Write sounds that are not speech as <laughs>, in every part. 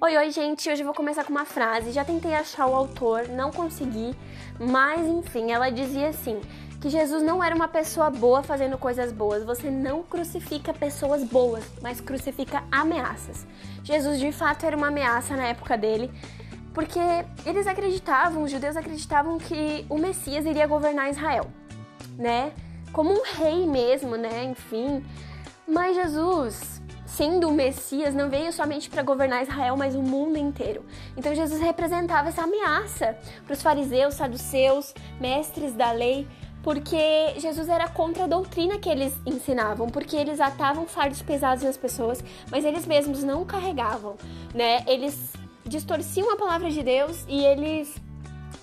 Oi, oi, gente. Hoje eu vou começar com uma frase. Já tentei achar o autor, não consegui, mas enfim, ela dizia assim: que Jesus não era uma pessoa boa fazendo coisas boas. Você não crucifica pessoas boas, mas crucifica ameaças. Jesus de fato era uma ameaça na época dele, porque eles acreditavam, os judeus acreditavam que o Messias iria governar Israel, né? Como um rei mesmo, né? Enfim. Mas Jesus sendo o Messias, não veio somente para governar Israel, mas o mundo inteiro. Então Jesus representava essa ameaça para os fariseus, saduceus, mestres da lei, porque Jesus era contra a doutrina que eles ensinavam, porque eles atavam fardos pesados nas pessoas, mas eles mesmos não carregavam, né? Eles distorciam a palavra de Deus e eles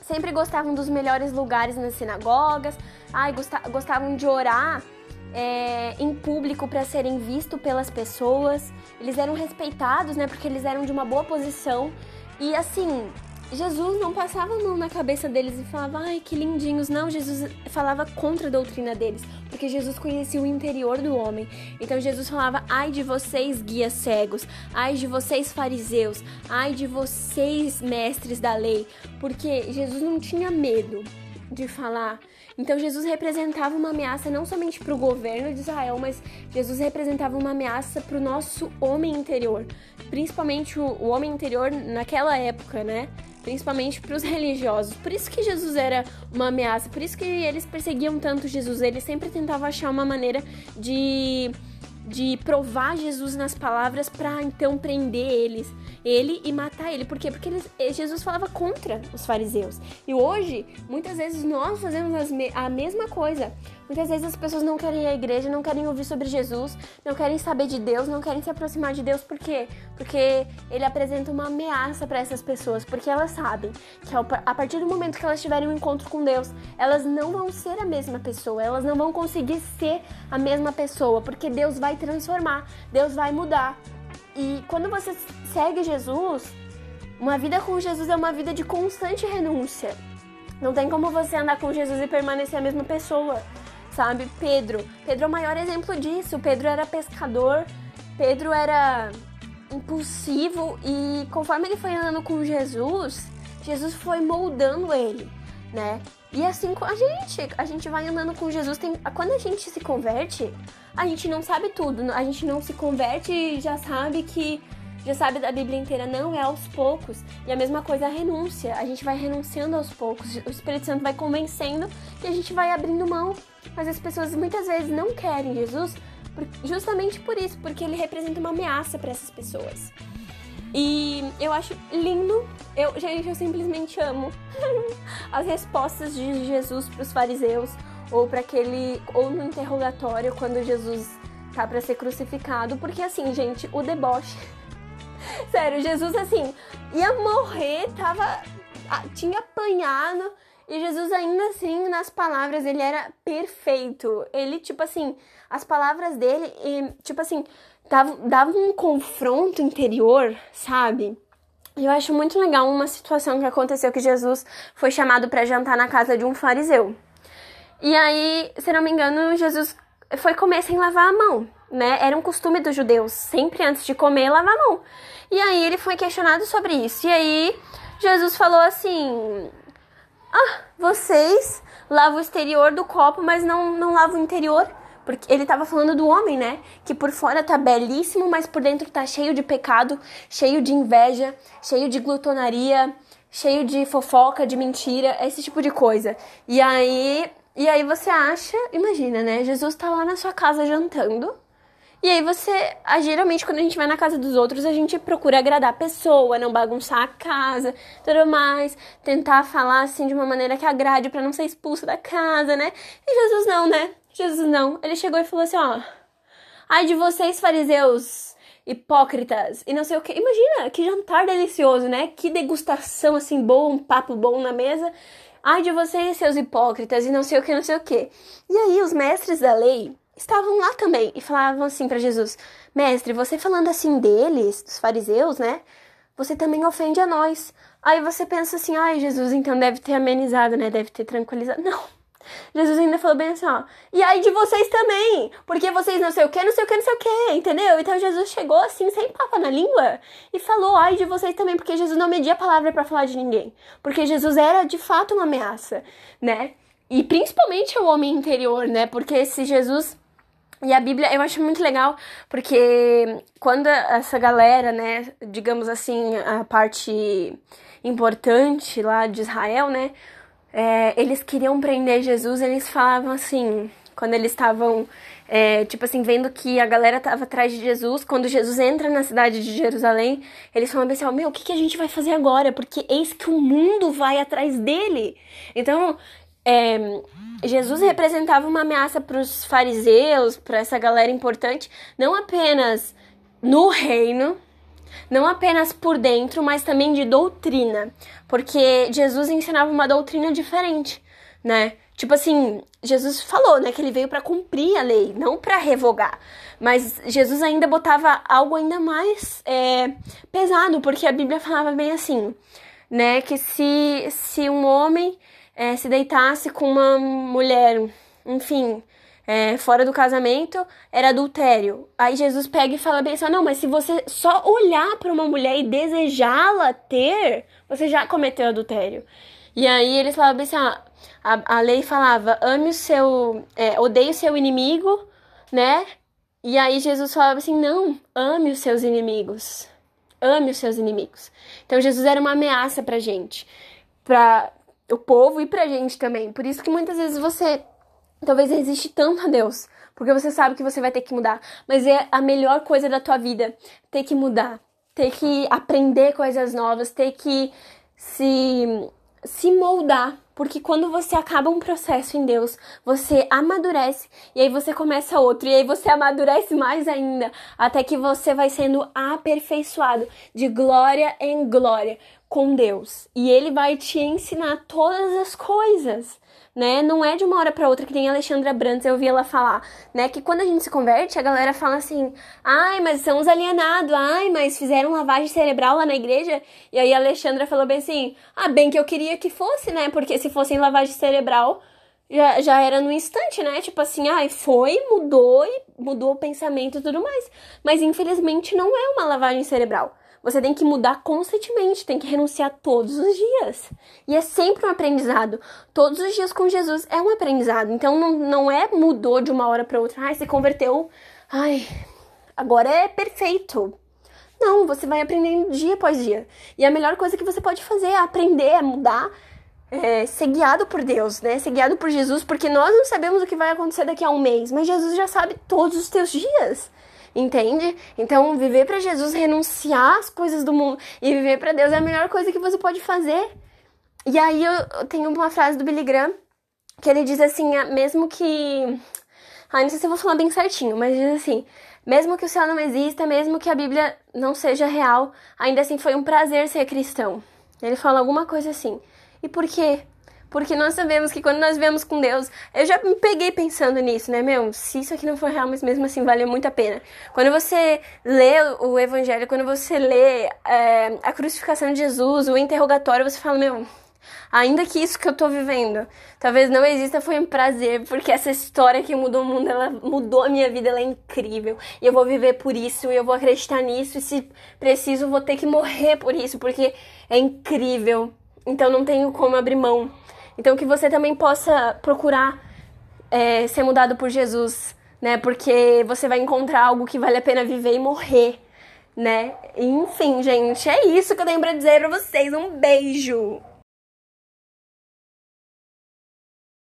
sempre gostavam dos melhores lugares nas sinagogas, ai, gostavam de orar é, em público para serem vistos pelas pessoas. Eles eram respeitados, né? Porque eles eram de uma boa posição. E assim, Jesus não passava a mão na cabeça deles e falava, ai, que lindinhos. Não, Jesus falava contra a doutrina deles, porque Jesus conhecia o interior do homem. Então Jesus falava, ai de vocês, guias cegos, ai de vocês, fariseus, ai de vocês, mestres da lei, porque Jesus não tinha medo de falar. Então Jesus representava uma ameaça não somente para o governo de Israel, mas Jesus representava uma ameaça para o nosso homem interior, principalmente o, o homem interior naquela época, né? Principalmente para os religiosos. Por isso que Jesus era uma ameaça, por isso que eles perseguiam tanto Jesus. Eles sempre tentavam achar uma maneira de de provar Jesus nas palavras para então prender eles, ele e matar ele. Por quê? Porque eles, eh, Jesus falava contra os fariseus. E hoje, muitas vezes nós fazemos me a mesma coisa. Muitas vezes as pessoas não querem ir à igreja, não querem ouvir sobre Jesus, não querem saber de Deus, não querem se aproximar de Deus. Por quê? Porque ele apresenta uma ameaça para essas pessoas, porque elas sabem que a partir do momento que elas tiverem um encontro com Deus, elas não vão ser a mesma pessoa, elas não vão conseguir ser a mesma pessoa, porque Deus vai transformar, Deus vai mudar. E quando você segue Jesus, uma vida com Jesus é uma vida de constante renúncia. Não tem como você andar com Jesus e permanecer a mesma pessoa sabe? Pedro. Pedro é o maior exemplo disso. Pedro era pescador, Pedro era impulsivo e conforme ele foi andando com Jesus, Jesus foi moldando ele, né? E assim com a gente, a gente vai andando com Jesus. Tem, quando a gente se converte, a gente não sabe tudo. A gente não se converte e já sabe que já sabe da Bíblia inteira, não, é aos poucos. E a mesma coisa a renúncia, a gente vai renunciando aos poucos, o Espírito Santo vai convencendo e a gente vai abrindo mão. Mas as pessoas muitas vezes não querem Jesus justamente por isso, porque ele representa uma ameaça para essas pessoas. E eu acho lindo, eu, gente, eu simplesmente amo <laughs> as respostas de Jesus para os fariseus ou para aquele ou no interrogatório quando Jesus tá para ser crucificado, porque assim, gente, o deboche <laughs> Sério, Jesus assim, ia morrer, tava. tinha apanhado. E Jesus, ainda assim, nas palavras, ele era perfeito. Ele, tipo assim, as palavras dele, tipo assim, dava, dava um confronto interior, sabe? Eu acho muito legal uma situação que aconteceu que Jesus foi chamado para jantar na casa de um fariseu. E aí, se não me engano, Jesus foi comer sem lavar a mão né? Era um costume dos judeus, sempre antes de comer, lavar a mão. E aí ele foi questionado sobre isso. E aí Jesus falou assim: Ah, vocês lavam o exterior do copo, mas não, não lavam o interior. Porque ele estava falando do homem, né? Que por fora tá belíssimo, mas por dentro tá cheio de pecado, cheio de inveja, cheio de glutonaria, cheio de fofoca, de mentira, esse tipo de coisa. E aí, e aí você acha, imagina, né? Jesus tá lá na sua casa jantando e aí você, geralmente quando a gente vai na casa dos outros, a gente procura agradar a pessoa, não bagunçar a casa, tudo mais, tentar falar assim de uma maneira que agrade para não ser expulso da casa, né? E Jesus não, né? Jesus não. Ele chegou e falou assim, ó: "Ai de vocês, fariseus, hipócritas, e não sei o que. Imagina, que jantar delicioso, né? Que degustação assim boa, um papo bom na mesa. Ai de vocês, seus hipócritas, e não sei o que, não sei o que. E aí os mestres da lei estavam lá também e falavam assim para Jesus: Mestre, você falando assim deles, dos fariseus, né? Você também ofende a nós. Aí você pensa assim: ai, Jesus, então deve ter amenizado, né? Deve ter tranquilizado. Não. Jesus ainda falou bem assim, ó. E aí de vocês também, porque vocês não sei o que, não sei o que, não sei o que, entendeu? Então Jesus chegou assim, sem papa na língua, e falou, ai de vocês também, porque Jesus não media a palavra para falar de ninguém. Porque Jesus era de fato uma ameaça, né? E principalmente o homem interior, né? Porque se Jesus e a Bíblia eu acho muito legal, porque quando essa galera, né, digamos assim, a parte importante lá de Israel, né, é, eles queriam prender Jesus, eles falavam assim, quando eles estavam, é, tipo assim, vendo que a galera tava atrás de Jesus, quando Jesus entra na cidade de Jerusalém, eles falam assim, meu, o que, que a gente vai fazer agora? Porque eis que o mundo vai atrás dele. Então, é, Jesus representava uma ameaça para os fariseus, para essa galera importante, não apenas no reino, não apenas por dentro, mas também de doutrina, porque Jesus ensinava uma doutrina diferente, né? Tipo assim, Jesus falou, né, que ele veio para cumprir a lei, não para revogar. Mas Jesus ainda botava algo ainda mais é, pesado, porque a Bíblia falava bem assim, né, que se se um homem é, se deitasse com uma mulher, enfim, é, fora do casamento, era adultério. Aí Jesus pega e fala bem assim: não, mas se você só olhar para uma mulher e desejá-la ter, você já cometeu adultério. E aí eles falavam assim: ah, a, a lei falava, ame o seu. É, odeie o seu inimigo, né? E aí Jesus falava assim: não, ame os seus inimigos. Ame os seus inimigos. Então Jesus era uma ameaça pra gente. Pra, o povo e pra gente também. Por isso que muitas vezes você talvez resiste tanto a Deus, porque você sabe que você vai ter que mudar, mas é a melhor coisa da tua vida ter que mudar, ter que aprender coisas novas, ter que se se moldar, porque quando você acaba um processo em Deus, você amadurece e aí você começa outro, e aí você amadurece mais ainda, até que você vai sendo aperfeiçoado de glória em glória com Deus. E ele vai te ensinar todas as coisas né? Não é de uma hora para outra que nem a Alexandra Brandes, eu ouvi ela falar, né? Que quando a gente se converte, a galera fala assim: ai, mas são os alienados, ai, mas fizeram lavagem cerebral lá na igreja. E aí a Alexandra falou bem assim: ah, bem que eu queria que fosse, né? Porque se fossem lavagem cerebral, já, já era no instante, né? Tipo assim, ai, foi, mudou e mudou o pensamento e tudo mais. Mas infelizmente não é uma lavagem cerebral. Você tem que mudar constantemente, tem que renunciar todos os dias. E é sempre um aprendizado. Todos os dias com Jesus é um aprendizado. Então não, não é mudou de uma hora para outra, ai, se converteu, ai, agora é perfeito. Não, você vai aprendendo dia após dia. E a melhor coisa que você pode fazer é aprender, é mudar, é, ser guiado por Deus, né? Ser guiado por Jesus, porque nós não sabemos o que vai acontecer daqui a um mês, mas Jesus já sabe todos os teus dias entende? Então, viver para Jesus, renunciar às coisas do mundo e viver para Deus é a melhor coisa que você pode fazer. E aí eu tenho uma frase do Billy Graham que ele diz assim, ah, mesmo que Ai, não sei se eu vou falar bem certinho, mas diz assim: mesmo que o céu não exista, mesmo que a Bíblia não seja real, ainda assim foi um prazer ser cristão. Ele fala alguma coisa assim. E por quê? Porque nós sabemos que quando nós vemos com Deus, eu já me peguei pensando nisso, né, meu? Se isso aqui não for real, mas mesmo assim valeu muito a pena. Quando você lê o Evangelho, quando você lê é, a crucificação de Jesus, o interrogatório, você fala, meu, ainda que isso que eu tô vivendo talvez não exista, foi um prazer, porque essa história que mudou o mundo, ela mudou a minha vida, ela é incrível. E eu vou viver por isso, e eu vou acreditar nisso, e se preciso, vou ter que morrer por isso, porque é incrível. Então não tenho como abrir mão. Então que você também possa procurar é, ser mudado por Jesus, né? Porque você vai encontrar algo que vale a pena viver e morrer, né? Enfim, gente, é isso que eu tenho pra dizer pra vocês. Um beijo!